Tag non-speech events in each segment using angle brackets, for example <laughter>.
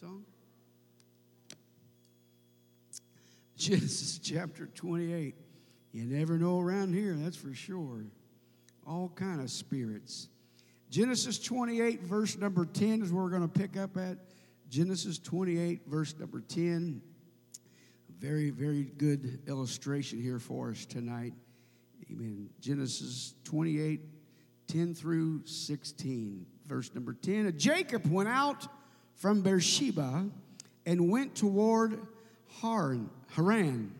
song? Genesis <laughs> chapter 28. You never know around here, that's for sure. All kind of spirits. Genesis 28, verse number 10 is where we're going to pick up at. Genesis 28, verse number 10. Very, very good illustration here for us tonight. Amen. Genesis 28, 10 through 16. Verse number 10. Jacob went out from Beersheba and went toward Haran. Haran.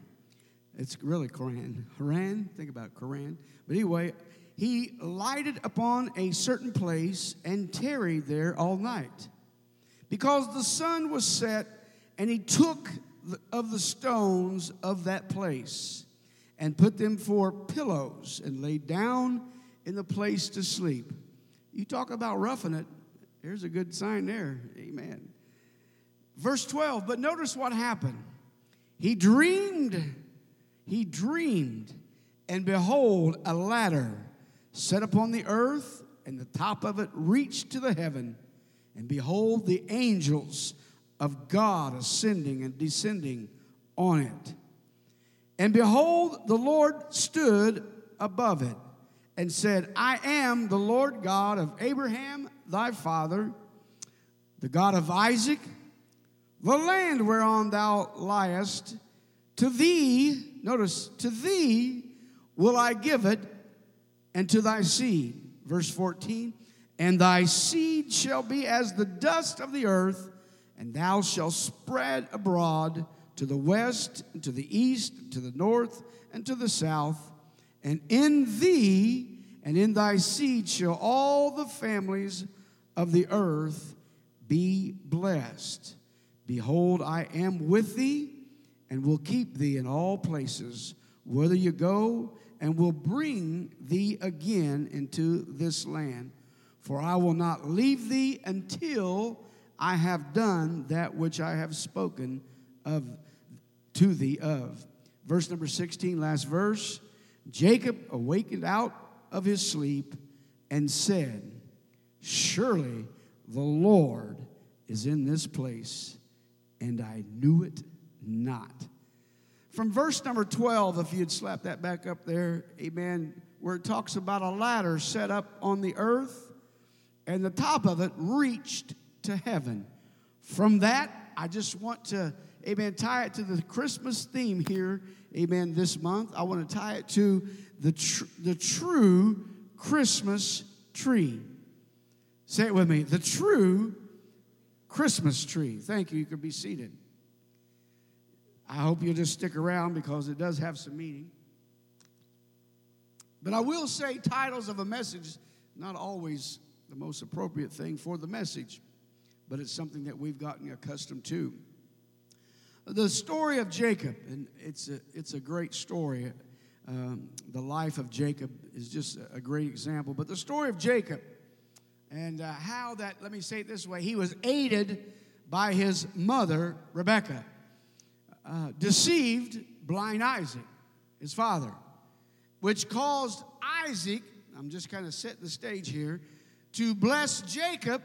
It's really Koran. Haran, think about Koran. But anyway, he lighted upon a certain place and tarried there all night. Because the sun was set, and he took of the stones of that place and put them for pillows and laid down in the place to sleep. You talk about roughing it. There's a good sign there. Amen. Verse 12, but notice what happened. He dreamed, he dreamed, and behold, a ladder set upon the earth, and the top of it reached to the heaven. And behold, the angels of God ascending and descending on it. And behold, the Lord stood above it and said, I am the Lord God of Abraham, thy father, the God of Isaac, the land whereon thou liest, to thee, notice, to thee will I give it, and to thy seed. Verse 14, and thy seed shall be as the dust of the earth, and thou shalt spread abroad to the west, and to the east, and to the north, and to the south. And in thee and in thy seed shall all the families of the earth be blessed. Behold, I am with thee and will keep thee in all places, whither you go, and will bring thee again into this land. For I will not leave thee until I have done that which I have spoken of to thee of. Verse number 16, last verse. Jacob awakened out of his sleep and said, Surely the Lord is in this place, and I knew it not. From verse number 12, if you'd slap that back up there, amen, where it talks about a ladder set up on the earth, and the top of it reached to heaven. From that, I just want to, amen, tie it to the Christmas theme here, amen, this month. I want to tie it to the, tr- the true Christmas tree. Say it with me the true Christmas tree. Thank you. You can be seated. I hope you'll just stick around because it does have some meaning. But I will say, titles of a message, not always the most appropriate thing for the message, but it's something that we've gotten accustomed to. The story of Jacob, and it's a, it's a great story. Um, the life of Jacob is just a great example. But the story of Jacob and uh, how that, let me say it this way, he was aided by his mother, Rebekah, uh, deceived blind Isaac, his father, which caused Isaac, I'm just kind of setting the stage here, to bless Jacob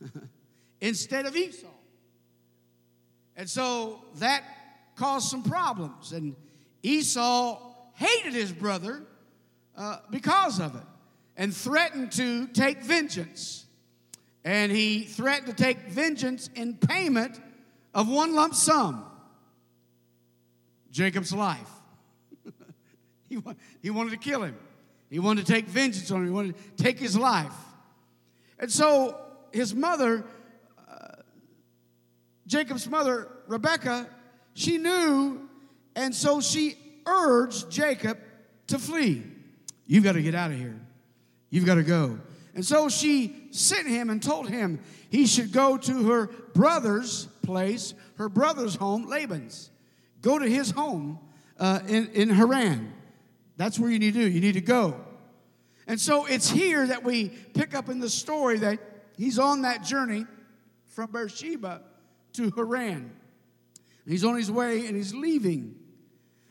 <laughs> instead of Esau. And so that caused some problems. And Esau hated his brother uh, because of it and threatened to take vengeance. And he threatened to take vengeance in payment of one lump sum Jacob's life. <laughs> he, he wanted to kill him, he wanted to take vengeance on him, he wanted to take his life. And so his mother, uh, Jacob's mother, Rebecca, she knew, and so she urged Jacob to flee. You've got to get out of here. You've got to go. And so she sent him and told him he should go to her brother's place, her brother's home, Laban's. Go to his home uh, in, in Haran. That's where you need to do. You need to go. And so it's here that we pick up in the story that he's on that journey from Beersheba to Haran. He's on his way and he's leaving.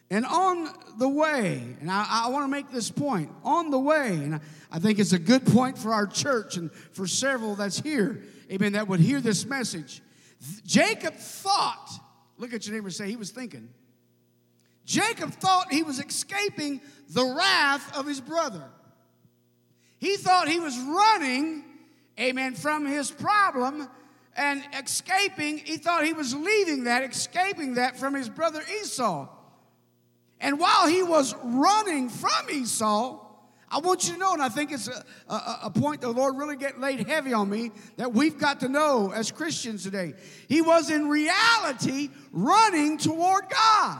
And on the way, and I, I want to make this point on the way, and I think it's a good point for our church and for several that's here, amen, that would hear this message. Jacob thought, look at your neighbor and say, he was thinking. Jacob thought he was escaping the wrath of his brother. He thought he was running, amen, from his problem and escaping. He thought he was leaving that, escaping that from his brother Esau. And while he was running from Esau, I want you to know, and I think it's a, a, a, point the Lord really get laid heavy on me that we've got to know as Christians today. He was in reality running toward God.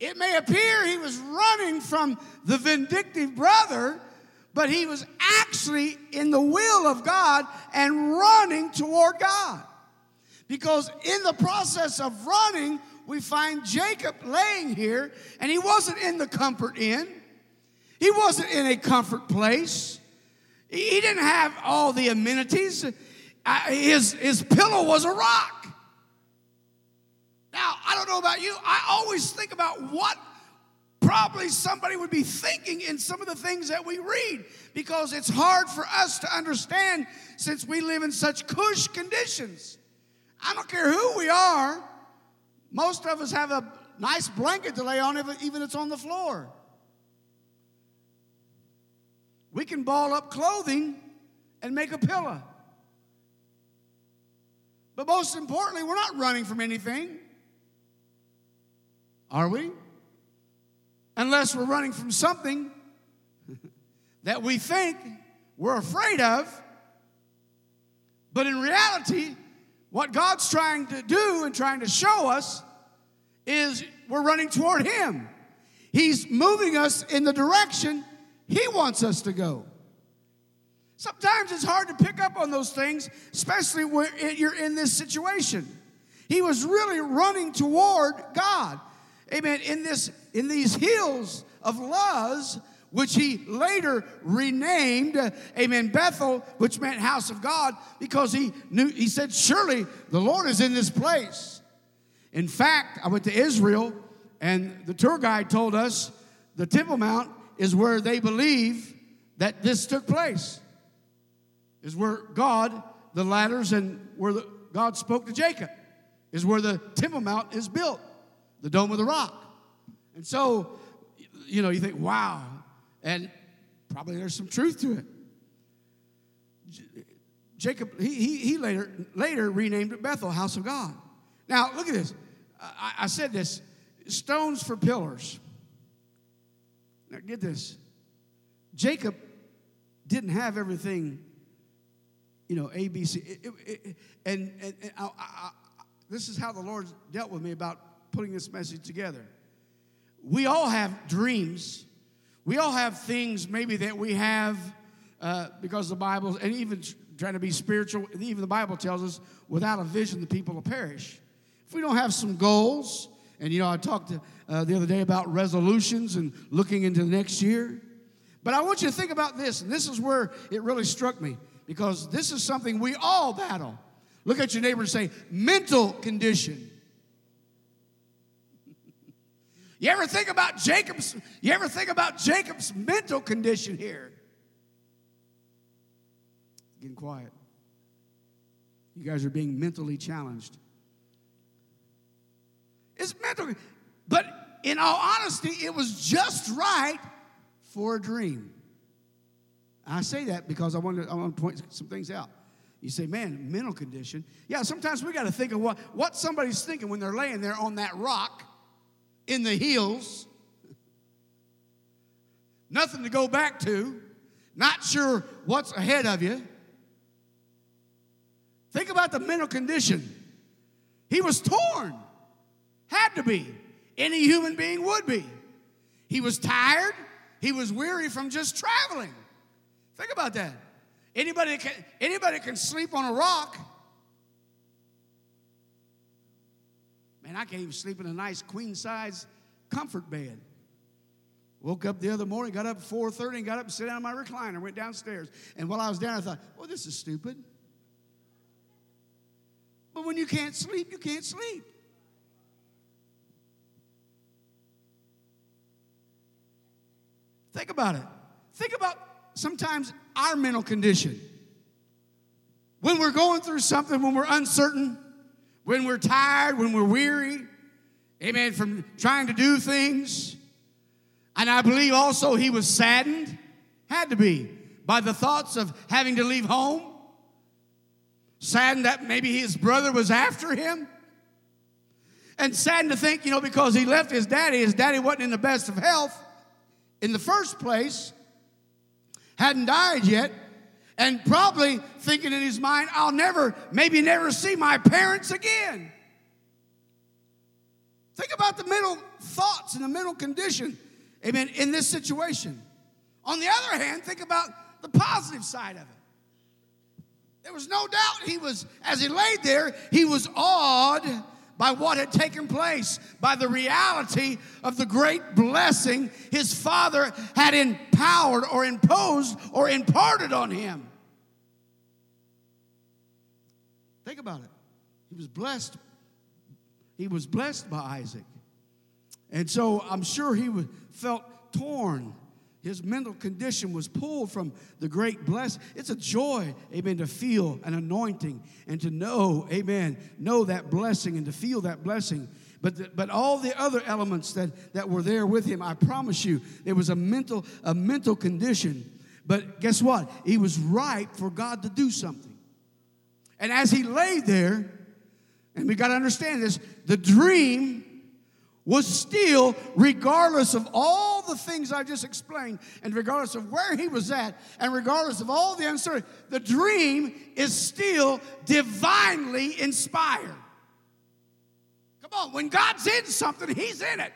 It may appear he was running from the vindictive brother, but he was actually in the will of God and running toward God. Because in the process of running, we find Jacob laying here, and he wasn't in the comfort inn. He wasn't in a comfort place. He didn't have all the amenities. His, his pillow was a rock. Now, I don't know about you, I always think about what probably somebody would be thinking in some of the things that we read because it's hard for us to understand since we live in such cush conditions. I don't care who we are, most of us have a nice blanket to lay on, even if it's on the floor. We can ball up clothing and make a pillow. But most importantly, we're not running from anything. Are we? Unless we're running from something <laughs> that we think we're afraid of. But in reality, what God's trying to do and trying to show us is we're running toward Him. He's moving us in the direction he wants us to go. Sometimes it's hard to pick up on those things, especially when you're in this situation. He was really running toward God. Amen. In this, in these hills of Luz, which he later renamed, amen, Bethel, which meant house of God, because he knew, he said, Surely the Lord is in this place. In fact, I went to Israel, and the tour guide told us the Temple Mount is where they believe that this took place. Is where God, the ladders, and where the, God spoke to Jacob, is where the Temple Mount is built, the Dome of the Rock. And so, you know, you think, wow, and probably there's some truth to it. Jacob, he, he, he later, later renamed it Bethel, House of God. Now, look at this. I, I said this stones for pillars. Now, get this Jacob didn't have everything, you know, A, B, C. It, it, it, and and, and I, I, this is how the Lord dealt with me about putting this message together. We all have dreams. We all have things maybe that we have uh, because the Bible, and even trying to be spiritual, even the Bible tells us without a vision, the people will perish. If we don't have some goals, and you know, I talked to, uh, the other day about resolutions and looking into the next year. But I want you to think about this, and this is where it really struck me because this is something we all battle. Look at your neighbor and say, mental condition. You ever think about Jacob's, you ever think about Jacob's mental condition here? Getting quiet. You guys are being mentally challenged. It's mental. But in all honesty, it was just right for a dream. I say that because I want to, I want to point some things out. You say, man, mental condition. Yeah, sometimes we got to think of what, what somebody's thinking when they're laying there on that rock in the hills. Nothing to go back to. Not sure what's ahead of you. Think about the mental condition. He was torn. Had to be. Any human being would be. He was tired. He was weary from just traveling. Think about that. Anybody can, anybody can sleep on a rock. Man, I can't even sleep in a nice queen size comfort bed. Woke up the other morning, got up at 4:30 and got up and sat down in my recliner, went downstairs. And while I was down, I thought, well, this is stupid. But when you can't sleep, you can't sleep. Think about it. Think about sometimes our mental condition. when we're going through something, when we're uncertain, when we're tired, when we're weary, amen, from trying to do things. And I believe also he was saddened, had to be, by the thoughts of having to leave home. Saddened that maybe his brother was after him. And saddened to think, you know, because he left his daddy, his daddy wasn't in the best of health in the first place, hadn't died yet, and probably thinking in his mind, I'll never, maybe never see my parents again. Think about the mental thoughts and the mental condition, amen, in this situation. On the other hand, think about the positive side of it. There was no doubt he was, as he laid there, he was awed by what had taken place, by the reality of the great blessing his father had empowered or imposed or imparted on him. Think about it. He was blessed. He was blessed by Isaac. And so I'm sure he felt torn his mental condition was pulled from the great blessing. It's a joy, amen, to feel an anointing and to know, amen, know that blessing and to feel that blessing. But, the, but all the other elements that, that were there with him, I promise you, it was a mental, a mental condition. But guess what? He was ripe for God to do something. And as he lay there, and we got to understand this, the dream was still, regardless of all the things I just explained, and regardless of where he was at, and regardless of all the uncertainty, the dream is still divinely inspired. Come on, when God's in something, he's in it.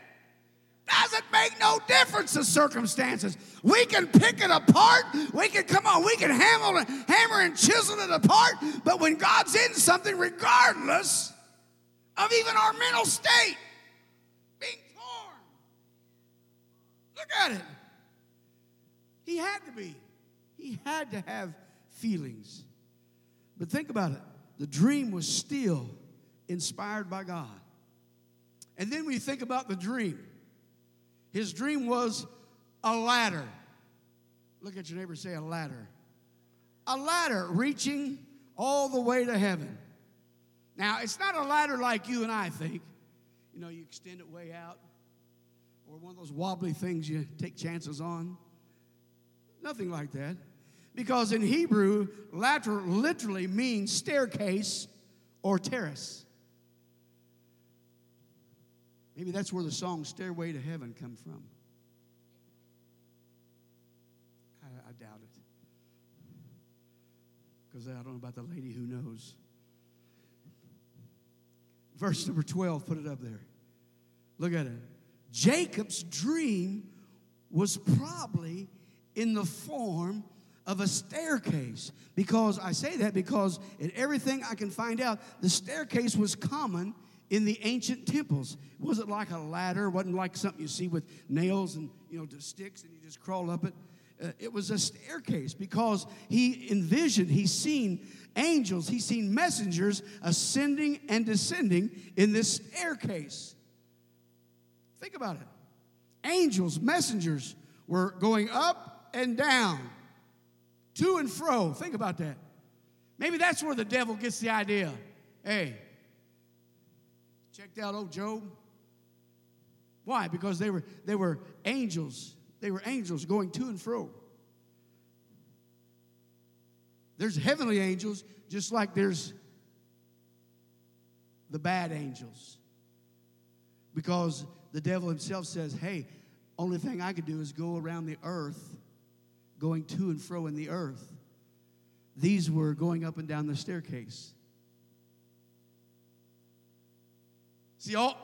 Doesn't make no difference the circumstances. We can pick it apart. We can come on. We can hammer, hammer and chisel it apart. But when God's in something, regardless of even our mental state, being torn, Look at it. He had to be. He had to have feelings. But think about it the dream was still inspired by God. And then we think about the dream, his dream was a ladder. Look at your neighbor say, a ladder. A ladder reaching all the way to heaven. Now, it's not a ladder like you and I think. You know, you extend it way out or one of those wobbly things you take chances on. Nothing like that. Because in Hebrew, ladder literally means staircase or terrace. Maybe that's where the song Stairway to Heaven come from. I, I doubt it. Because I don't know about the lady who knows. Verse number 12, put it up there. Look at it. Jacob's dream was probably in the form of a staircase. Because I say that because in everything I can find out, the staircase was common in the ancient temples. It wasn't like a ladder, it wasn't like something you see with nails and you know sticks and you just crawl up it. Uh, it was a staircase because he envisioned, he's seen angels, he's seen messengers ascending and descending in this staircase. Think about it. Angels, messengers were going up and down, to and fro. Think about that. Maybe that's where the devil gets the idea. Hey, checked out old Job. Why? Because they were they were angels. They were angels going to and fro. There's heavenly angels, just like there's the bad angels. Because the devil himself says, Hey, only thing I could do is go around the earth, going to and fro in the earth. These were going up and down the staircase. See, all,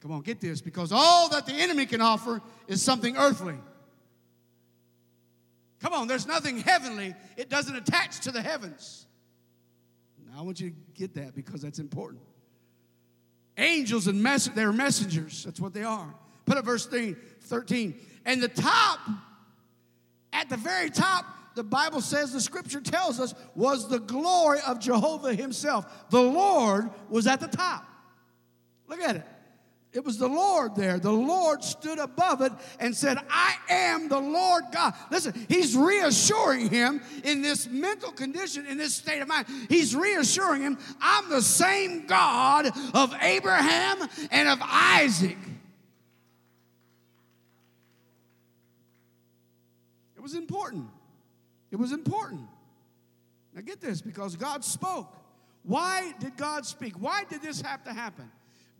come on, get this, because all that the enemy can offer is something earthly. Come on, there's nothing heavenly, it doesn't attach to the heavens. Now, I want you to get that because that's important. Angels and mess- they're messengers. That's what they are. Put up verse 13. And the top, at the very top, the Bible says, the scripture tells us, was the glory of Jehovah himself. The Lord was at the top. Look at it. It was the Lord there. The Lord stood above it and said, I am the Lord God. Listen, he's reassuring him in this mental condition, in this state of mind. He's reassuring him, I'm the same God of Abraham and of Isaac. It was important. It was important. Now get this because God spoke. Why did God speak? Why did this have to happen?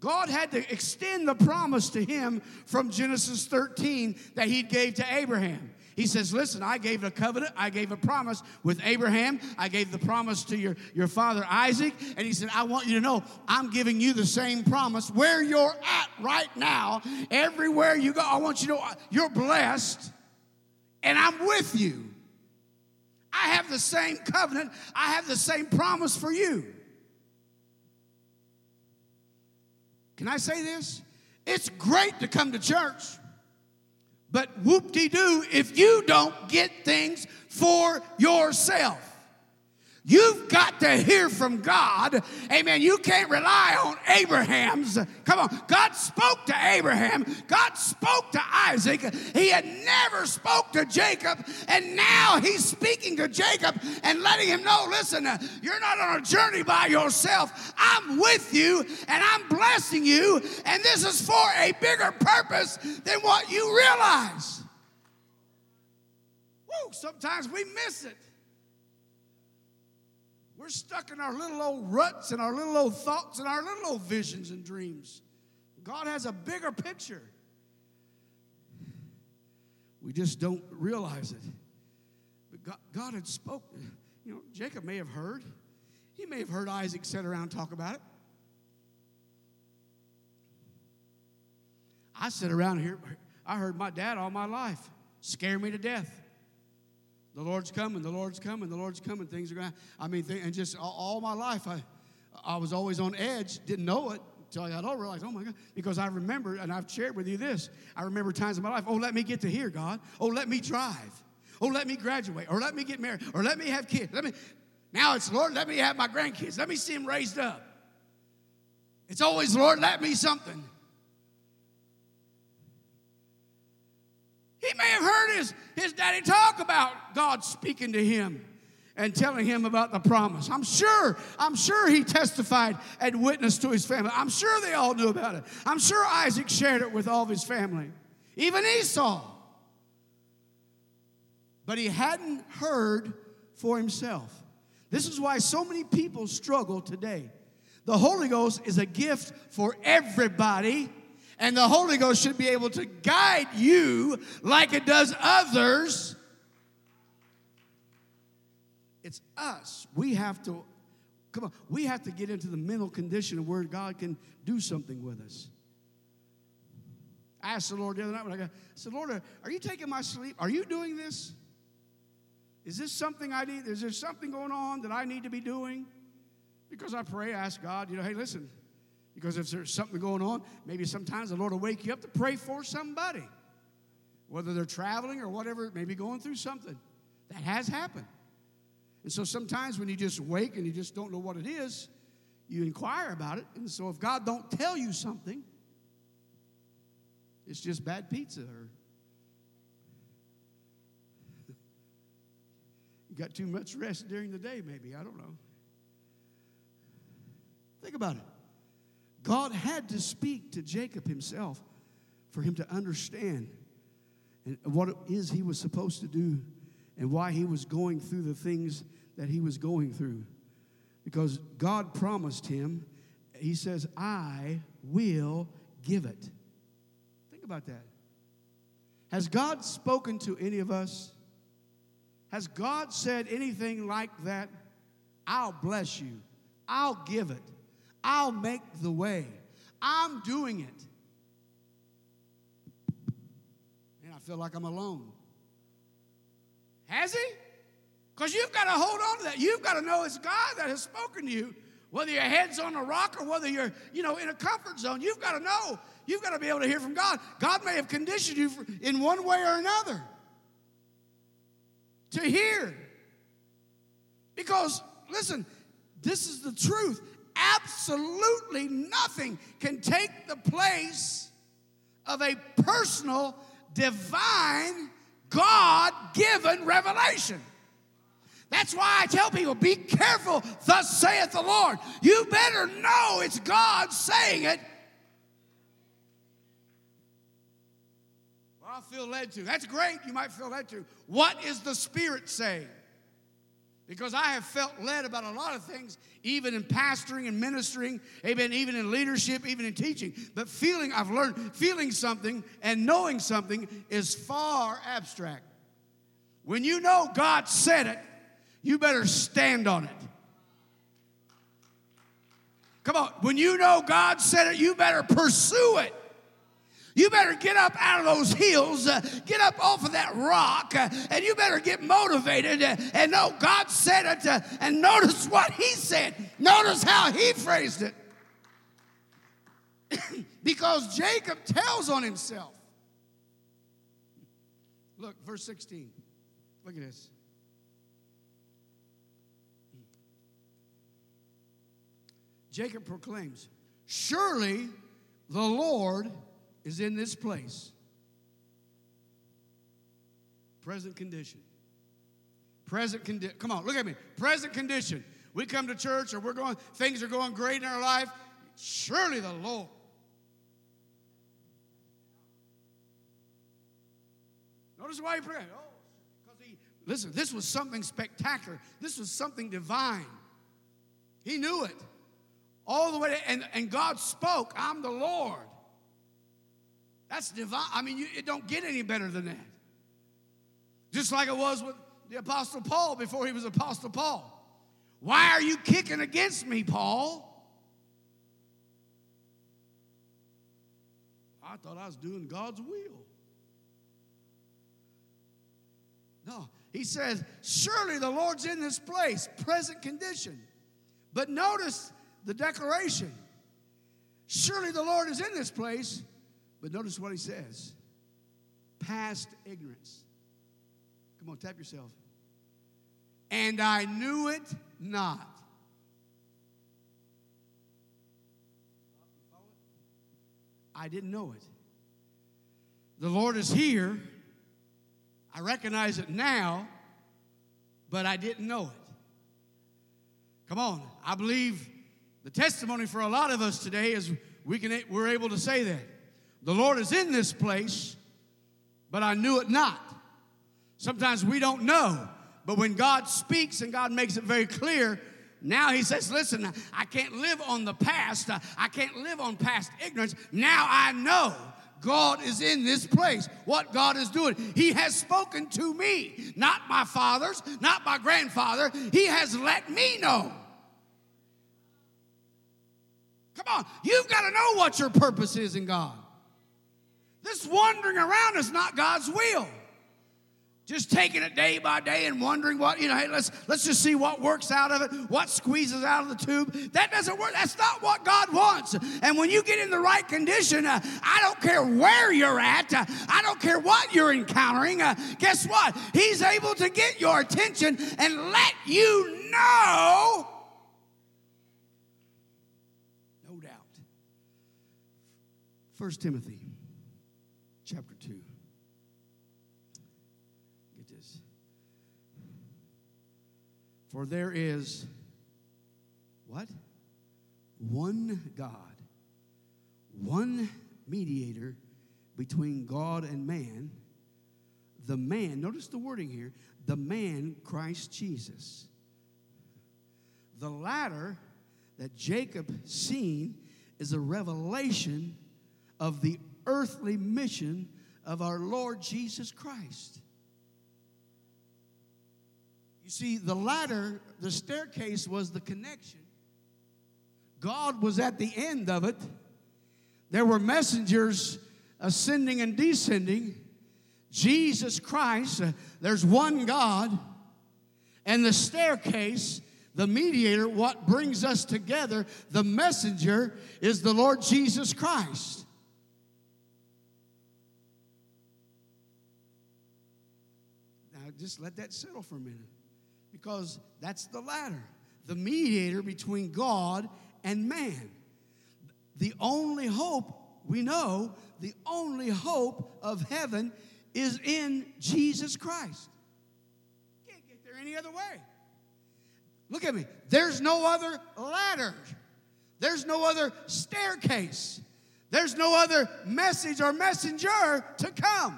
God had to extend the promise to him from Genesis 13 that he gave to Abraham. He says, Listen, I gave a covenant, I gave a promise with Abraham, I gave the promise to your, your father Isaac, and he said, I want you to know I'm giving you the same promise where you're at right now. Everywhere you go, I want you to know you're blessed, and I'm with you. I have the same covenant, I have the same promise for you. Can I say this? It's great to come to church, but whoop de doo if you don't get things for yourself. You've got to hear from God. Amen. You can't rely on Abraham's. Come on. God spoke to Abraham. God spoke to Isaac. He had never spoke to Jacob. And now he's speaking to Jacob and letting him know, listen, you're not on a journey by yourself. I'm with you and I'm blessing you. And this is for a bigger purpose than what you realize. Woo, sometimes we miss it. We're stuck in our little old ruts and our little old thoughts and our little old visions and dreams. God has a bigger picture. We just don't realize it. But God, God had spoken. You know, Jacob may have heard. He may have heard Isaac sit around talk about it. I sit around here. I heard my dad all my life scare me to death. The Lord's coming, the Lord's coming, the Lord's coming. Things are going I mean, th- and just all, all, my life, I, I was always on edge, didn't know it until I got older. Realized, oh my God, because I remember, and I've shared with you this, I remember times in my life, oh, let me get to here, God. Oh, let me drive. Oh, let me graduate, or let me get married, or let me have kids. Let me, now it's, Lord, let me have my grandkids. Let me see them raised up. It's always, Lord, let me something. He may have heard his, his daddy talk about God speaking to him and telling him about the promise. I'm sure, I'm sure he testified and witnessed to his family. I'm sure they all knew about it. I'm sure Isaac shared it with all of his family, even Esau. But he hadn't heard for himself. This is why so many people struggle today. The Holy Ghost is a gift for everybody and the Holy Ghost should be able to guide you like it does others. It's us. We have to, come on, we have to get into the mental condition of where God can do something with us. I asked the Lord the other night when I got, I said, Lord, are you taking my sleep? Are you doing this? Is this something I need? Is there something going on that I need to be doing? Because I pray, I ask God, you know, hey, listen, because if there's something going on, maybe sometimes the Lord will wake you up to pray for somebody, whether they're traveling or whatever, maybe going through something. That has happened. And so sometimes when you just wake and you just don't know what it is, you inquire about it. And so if God don't tell you something, it's just bad pizza or <laughs> you got too much rest during the day, maybe. I don't know. Think about it. God had to speak to Jacob himself for him to understand what it is he was supposed to do and why he was going through the things that he was going through. Because God promised him, He says, I will give it. Think about that. Has God spoken to any of us? Has God said anything like that? I'll bless you, I'll give it. I'll make the way. I'm doing it. And I feel like I'm alone. Has he? Because you've got to hold on to that. You've got to know it's God that has spoken to you. Whether your head's on a rock or whether you're, you know, in a comfort zone, you've got to know. You've got to be able to hear from God. God may have conditioned you in one way or another to hear. Because, listen, this is the truth Absolutely nothing can take the place of a personal, divine, God given revelation. That's why I tell people be careful, thus saith the Lord. You better know it's God saying it. Well, I feel led to. That's great. You might feel led to. What is the Spirit saying? Because I have felt led about a lot of things, even in pastoring and ministering, amen, even in leadership, even in teaching. But feeling, I've learned, feeling something and knowing something is far abstract. When you know God said it, you better stand on it. Come on, when you know God said it, you better pursue it. You better get up out of those hills, uh, get up off of that rock, uh, and you better get motivated uh, and know God said it. Uh, and notice what He said. Notice how He phrased it. <coughs> because Jacob tells on himself. Look, verse 16. Look at this. Jacob proclaims, Surely the Lord is in this place. Present condition. Present condition. Come on, look at me. Present condition. We come to church or we're going, things are going great in our life. Surely the Lord. Notice why he prayed. Oh, because he, listen, this was something spectacular. This was something divine. He knew it. All the way, to, and, and God spoke, I'm the Lord. That's divine. I mean, you, it don't get any better than that. Just like it was with the Apostle Paul before he was Apostle Paul. Why are you kicking against me, Paul? I thought I was doing God's will. No, he says, Surely the Lord's in this place, present condition. But notice the declaration Surely the Lord is in this place, but notice what he says past ignorance. Come on, tap yourself. And I knew it not. I didn't know it. The Lord is here. I recognize it now, but I didn't know it. Come on. I believe the testimony for a lot of us today is we can, we're able to say that. The Lord is in this place, but I knew it not. Sometimes we don't know, but when God speaks and God makes it very clear, now he says, Listen, I can't live on the past. I can't live on past ignorance. Now I know God is in this place. What God is doing. He has spoken to me, not my fathers, not my grandfather. He has let me know. Come on, you've got to know what your purpose is in God. This wandering around is not God's will. Just taking it day by day and wondering what, you know, hey, let's, let's just see what works out of it, what squeezes out of the tube. That doesn't work. That's not what God wants. And when you get in the right condition, uh, I don't care where you're at, uh, I don't care what you're encountering. Uh, guess what? He's able to get your attention and let you know. No doubt. First Timothy chapter 2. Get this. For there is what? One God, one mediator between God and man. The man, notice the wording here, the man, Christ Jesus. The ladder that Jacob seen is a revelation of the earthly mission of our Lord Jesus Christ. You see, the ladder, the staircase was the connection. God was at the end of it. There were messengers ascending and descending. Jesus Christ, uh, there's one God. And the staircase, the mediator, what brings us together, the messenger, is the Lord Jesus Christ. Just let that settle for a minute. Because that's the ladder, the mediator between God and man. The only hope we know, the only hope of heaven is in Jesus Christ. Can't get there any other way. Look at me. There's no other ladder. There's no other staircase. There's no other message or messenger to come.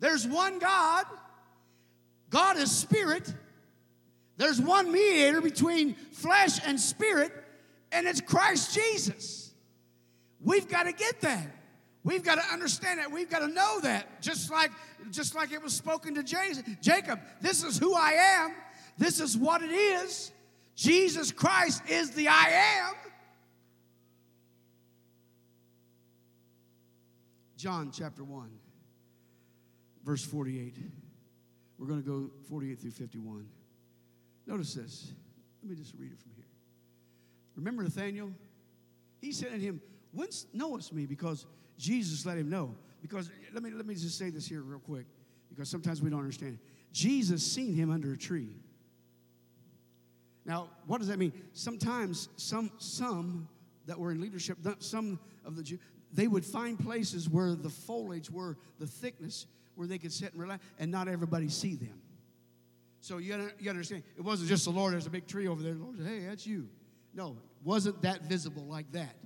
There's one God. God is spirit. There's one mediator between flesh and spirit, and it's Christ Jesus. We've got to get that. We've got to understand that. We've got to know that. Just like, just like it was spoken to Jacob. This is who I am. This is what it is. Jesus Christ is the I am. John chapter 1, verse 48. We're going to go 48 through 51. Notice this. Let me just read it from here. Remember Nathaniel? He said to him, Whence knowest me? Because Jesus let him know. Because let me let me just say this here real quick, because sometimes we don't understand. Jesus seen him under a tree. Now, what does that mean? Sometimes some some that were in leadership, some of the Jews, they would find places where the foliage were the thickness where they could sit and relax and not everybody see them. So you, you understand, it wasn't just the Lord, there's a big tree over there. The Lord said, hey, that's you. No, it wasn't that visible like that.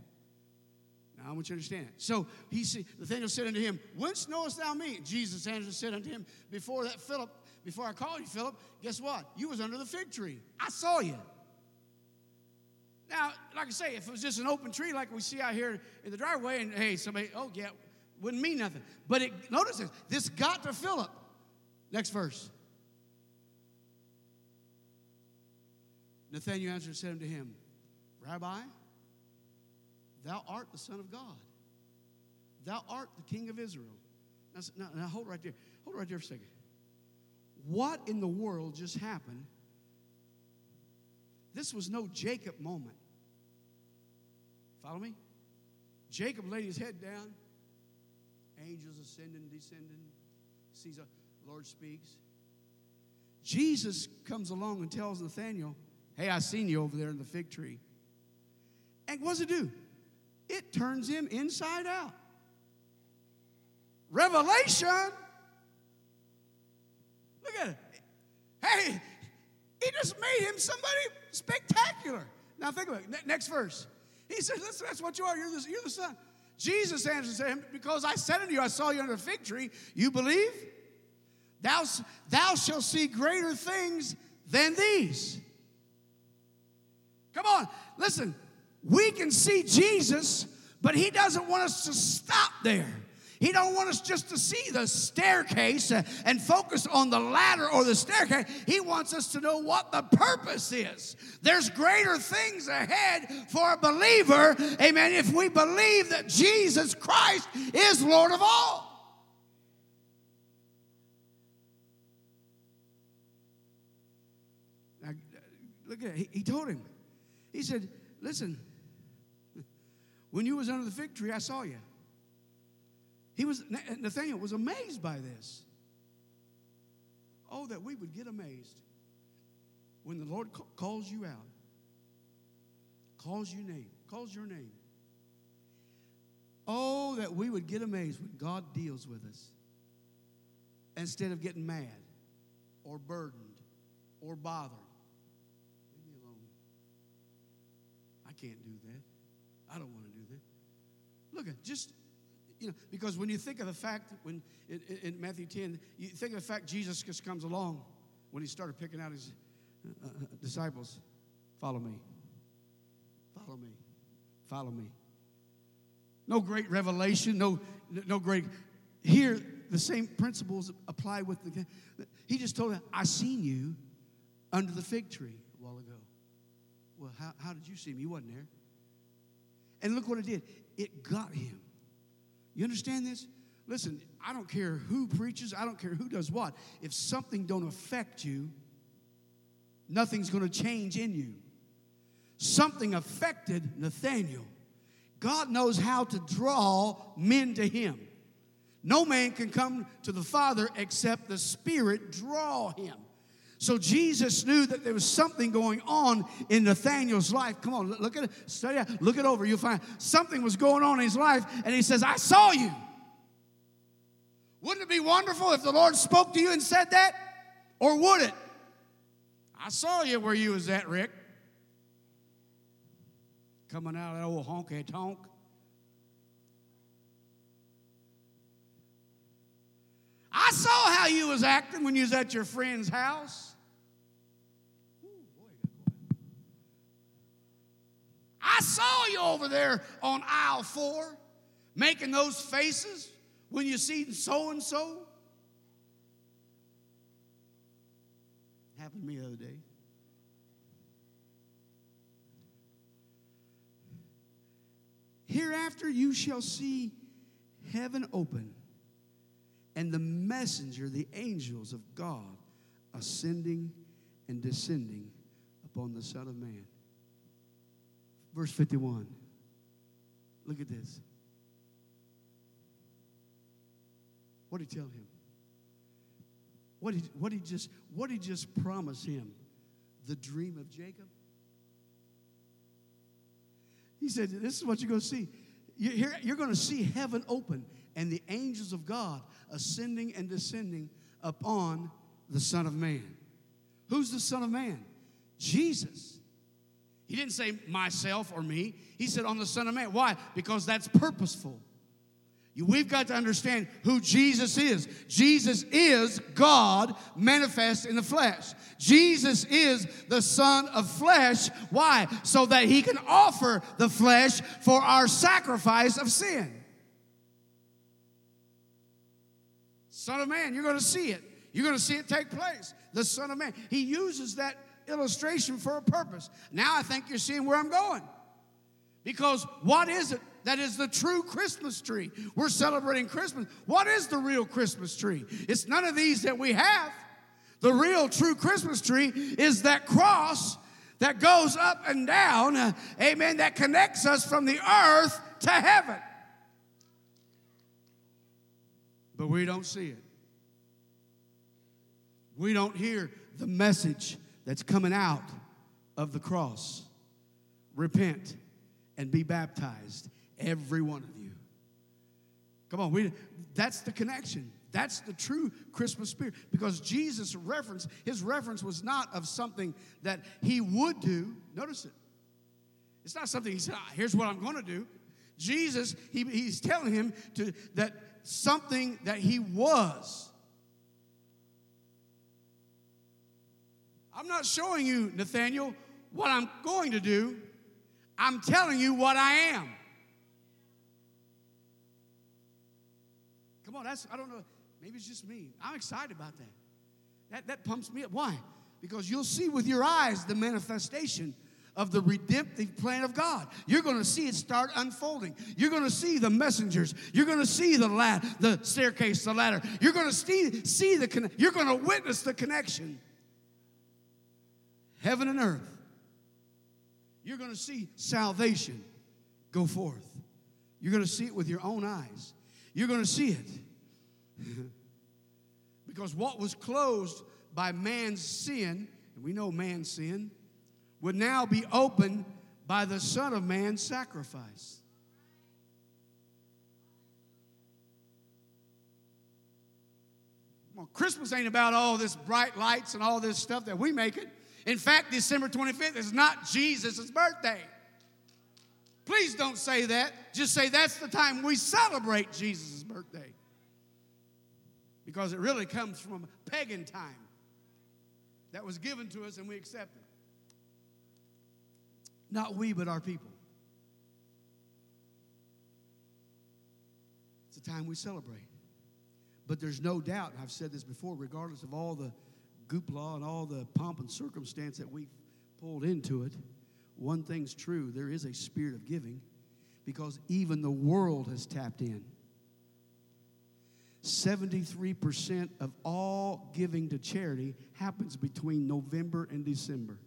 Now I want you to understand. So he said, Nathaniel said unto him, Whence knowest thou me? Jesus answered and said unto him, Before that Philip, before I called you, Philip, guess what? You was under the fig tree. I saw you. Now, like I say, if it was just an open tree like we see out here in the driveway, and hey, somebody, oh yeah, wouldn't mean nothing. But it, notice this, this got to Philip. Next verse. Nathanael answered and said unto him, Rabbi, thou art the Son of God. Thou art the King of Israel. Now, now, now hold right there. Hold right there for a second. What in the world just happened this was no Jacob moment. Follow me? Jacob laid his head down, angels ascending, descending, sees a Lord speaks. Jesus comes along and tells Nathaniel, Hey, I seen you over there in the fig tree. And what does it do? It turns him inside out. Revelation. Look at it. Made him somebody spectacular. Now think about it. next verse. He says, Listen, that's what you are. You're the, you're the son. Jesus answers him, Because I said unto you, I saw you under a fig tree. You believe? Thou, thou shalt see greater things than these. Come on, listen. We can see Jesus, but he doesn't want us to stop there. He don't want us just to see the staircase and focus on the ladder or the staircase. He wants us to know what the purpose is. There's greater things ahead for a believer, amen, if we believe that Jesus Christ is Lord of all. Now, look at it. He, told him. He said, listen, <laughs> when you was under the fig tree, I saw you. He was, Nathaniel was amazed by this. Oh, that we would get amazed when the Lord calls you out, calls your name, calls your name. Oh, that we would get amazed when God deals with us instead of getting mad or burdened or bothered. Leave me alone. I can't do that. I don't want to do that. Look at just you know, because when you think of the fact, when in, in, Matthew 10, you think of the fact Jesus just comes along when he started picking out his uh, uh, disciples. Follow me. Follow me. Follow me. No great revelation, no, no great. Here, the same principles apply with the. He just told him, I seen you under the fig tree a while ago. Well, how, how did you see me? You wasn't there. And look what it did. It got him. You understand this? Listen, I don't care who preaches, I don't care who does what. If something don't affect you, nothing's going to change in you. Something affected Nathaniel. God knows how to draw men to him. No man can come to the Father except the Spirit draw him. So Jesus knew that there was something going on in Nathaniel's life. Come on, look at it, study it, look it over. You'll find something was going on in his life, and he says, I saw you. Wouldn't it be wonderful if the Lord spoke to you and said that? Or would it? I saw you where you was at, Rick. Coming out of that old honky tonk. I saw how you was acting when you was at your friend's house. I saw you over there on aisle four making those faces when you see so and so. Happened to me the other day. Hereafter you shall see heaven open and the messenger, the angels of God, ascending and descending upon the Son of Man. Verse 51. Look at this. What did he tell him? What did, what did he just what did just promise him? The dream of Jacob? He said, This is what you're going to see. You're going to see heaven open and the angels of God ascending and descending upon the Son of Man. Who's the Son of Man? Jesus. He didn't say myself or me. He said on the Son of Man. Why? Because that's purposeful. We've got to understand who Jesus is. Jesus is God manifest in the flesh. Jesus is the Son of flesh. Why? So that He can offer the flesh for our sacrifice of sin. Son of Man, you're going to see it. You're going to see it take place. The Son of Man. He uses that illustration for a purpose. Now I think you're seeing where I'm going. Because what is it that is the true Christmas tree? We're celebrating Christmas. What is the real Christmas tree? It's none of these that we have. The real true Christmas tree is that cross that goes up and down, uh, amen, that connects us from the earth to heaven. but we don't see it. We don't hear the message that's coming out of the cross. Repent and be baptized, every one of you. Come on, we, that's the connection. That's the true Christmas spirit because Jesus' reference, his reference was not of something that he would do. Notice it. It's not something he said, ah, here's what I'm going to do. Jesus, he, he's telling him to, that something that he was. I'm not showing you, Nathaniel, what I'm going to do. I'm telling you what I am. Come on, that's, I don't know, maybe it's just me. I'm excited about that. That, that pumps me up. Why? Because you'll see with your eyes the manifestation of the redemptive plan of God. You're going to see it start unfolding. You're going to see the messengers. You're going to see the la- the staircase, the ladder. You're going to see, see the you're going to witness the connection. Heaven and earth. You're going to see salvation go forth. You're going to see it with your own eyes. You're going to see it. <laughs> because what was closed by man's sin, and we know man's sin, would now be opened by the Son of Man's sacrifice. Well, Christmas ain't about all this bright lights and all this stuff that we make it. In fact, December 25th is not Jesus' birthday. Please don't say that. Just say that's the time we celebrate Jesus' birthday. Because it really comes from pagan time that was given to us and we accept it. Not we, but our people. It's a time we celebrate. But there's no doubt, I've said this before, regardless of all the goopla and all the pomp and circumstance that we've pulled into it, one thing's true there is a spirit of giving because even the world has tapped in. 73% of all giving to charity happens between November and December.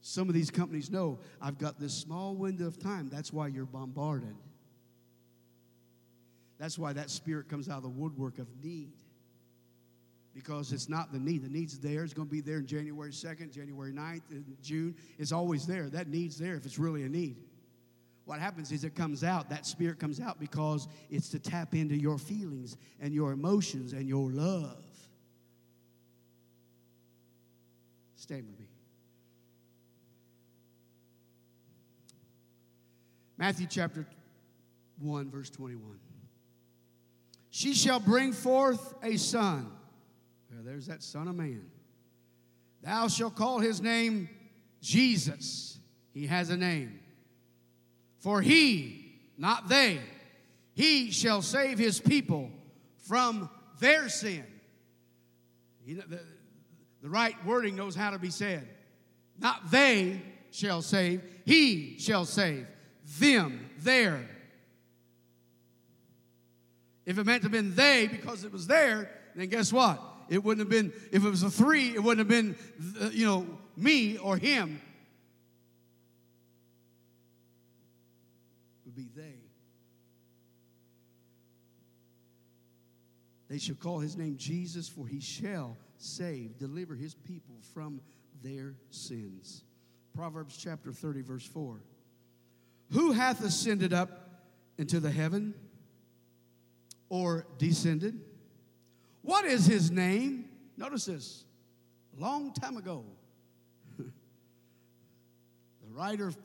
Some of these companies know I've got this small window of time. That's why you're bombarded. That's why that spirit comes out of the woodwork of need. Because it's not the need. The need's there. It's going to be there in January 2nd, January 9th, in June. It's always there. That need's there if it's really a need. What happens is it comes out, that spirit comes out because it's to tap into your feelings and your emotions and your love. Stand with me. Matthew chapter 1, verse 21. She shall bring forth a son. There's that Son of Man. Thou shalt call his name Jesus. He has a name. For he, not they, he shall save his people from their sin. You know, the, the right wording knows how to be said. Not they shall save, he shall save them, there. If it meant to have been they because it was there, then guess what? It wouldn't have been, if it was a three, it wouldn't have been, uh, you know, me or him. It would be they. They shall call his name Jesus, for he shall save, deliver his people from their sins. Proverbs chapter 30, verse 4. Who hath ascended up into the heaven or descended? What is his name? Notice this. A long time ago, <laughs> the writer of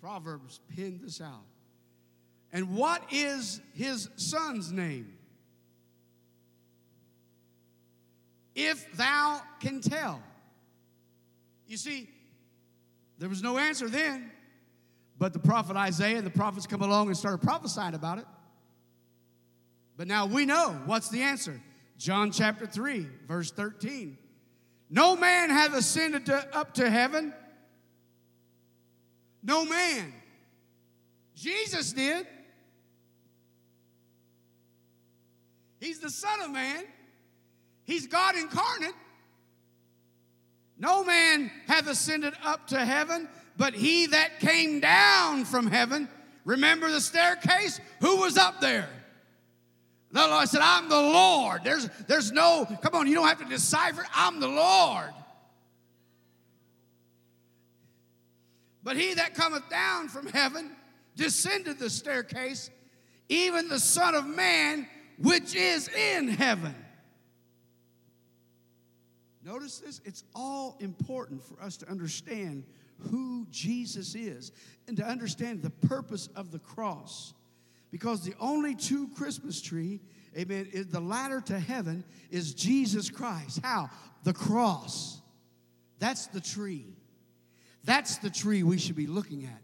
Proverbs penned this out. And what is his son's name? If thou can tell. You see, there was no answer then. But the prophet Isaiah and the prophets come along and started prophesying about it. But now we know what's the answer. John chapter 3, verse 13. No man hath ascended to, up to heaven. No man. Jesus did. He's the Son of Man. He's God incarnate. No man hath ascended up to heaven, but he that came down from heaven, remember the staircase? Who was up there? The Lord said, I'm the Lord. There's, there's no, come on, you don't have to decipher. I'm the Lord. But he that cometh down from heaven descended the staircase, even the Son of Man, which is in heaven. Notice this, it's all important for us to understand who Jesus is and to understand the purpose of the cross. Because the only true Christmas tree, amen, is the ladder to heaven is Jesus Christ. How? The cross. That's the tree. That's the tree we should be looking at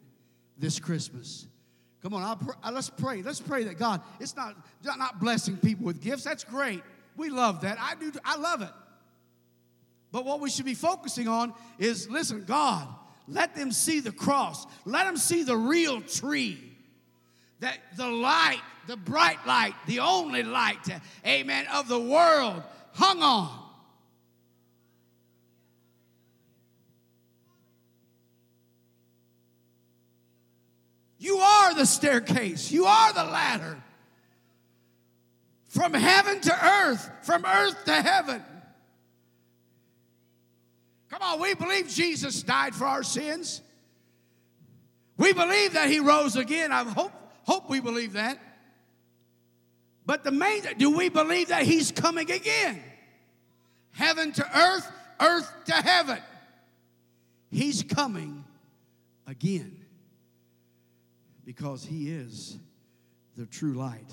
this Christmas. Come on, pr- uh, let's pray. Let's pray that God, it's not, not blessing people with gifts. That's great. We love that. I do. I love it. But what we should be focusing on is listen, God, let them see the cross. Let them see the real tree. That the light, the bright light, the only light, amen, of the world hung on. You are the staircase, you are the ladder. From heaven to earth, from earth to heaven. Come on, we believe Jesus died for our sins. We believe that he rose again. I hope, hope we believe that. But the main, do we believe that he's coming again? Heaven to earth, earth to heaven. He's coming again because he is the true light,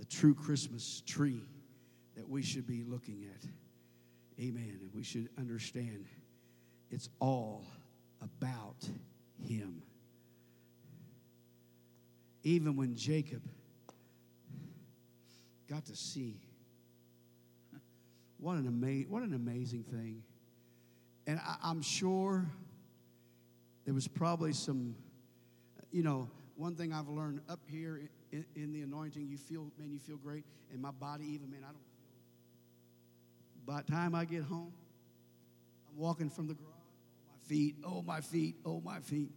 the true Christmas tree that we should be looking at. Amen. And we should understand it's all about Him. Even when Jacob got to see what an, ama- what an amazing thing. And I, am sure there was probably some, you know, one thing I've learned up here in, in the anointing, you feel, man, you feel great. And my body, even, man, I don't by the time I get home, I'm walking from the garage. Oh, my feet, oh, my feet, oh, my feet.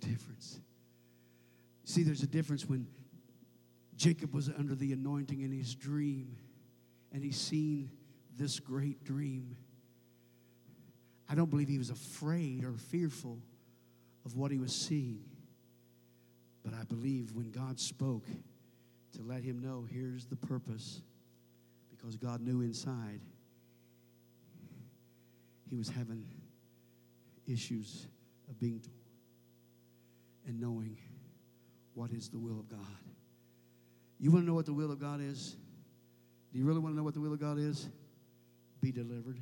Difference. See, there's a difference when Jacob was under the anointing in his dream and he seen this great dream. I don't believe he was afraid or fearful of what he was seeing. But I believe when God spoke to let him know here's the purpose, because God knew inside he was having issues of being and knowing what is the will of God. You want to know what the will of God is? Do you really want to know what the will of God is? Be delivered.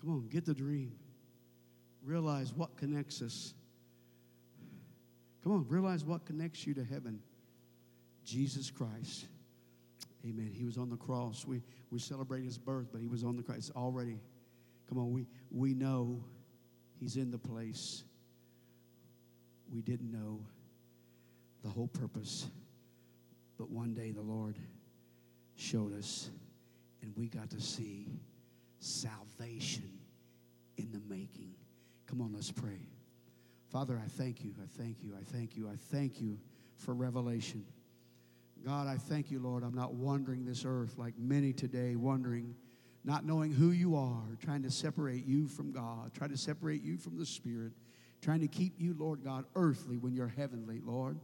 Come on, get the dream. Realize what connects us. Come on, realize what connects you to heaven. Jesus Christ. Amen. He was on the cross. We, we celebrate his birth, but he was on the cross. Already, come on, we, we know he's in the place. We didn't know the whole purpose. But one day the Lord showed us, and we got to see salvation in the making. Come on, let's pray. Father, I thank you. I thank you. I thank you. I thank you for revelation. God, I thank you, Lord. I'm not wandering this earth like many today, wondering, not knowing who you are, trying to separate you from God, trying to separate you from the Spirit, trying to keep you, Lord God, earthly when you're heavenly, Lord.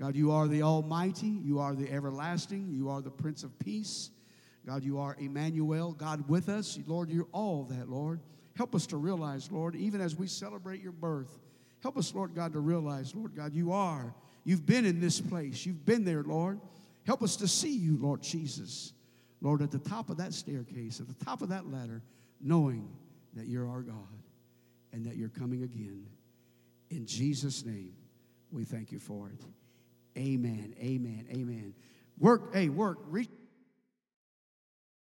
God, you are the Almighty, you are the everlasting, you are the Prince of Peace. God, you are Emmanuel, God with us. Lord, you're all that, Lord. Help us to realize, Lord, even as we celebrate your birth, help us, Lord God, to realize, Lord God, you are. You've been in this place. You've been there, Lord. Help us to see you, Lord Jesus. Lord, at the top of that staircase, at the top of that ladder, knowing that you're our God and that you're coming again. In Jesus' name, we thank you for it. Amen. Amen. Amen. Work, hey, work. Reach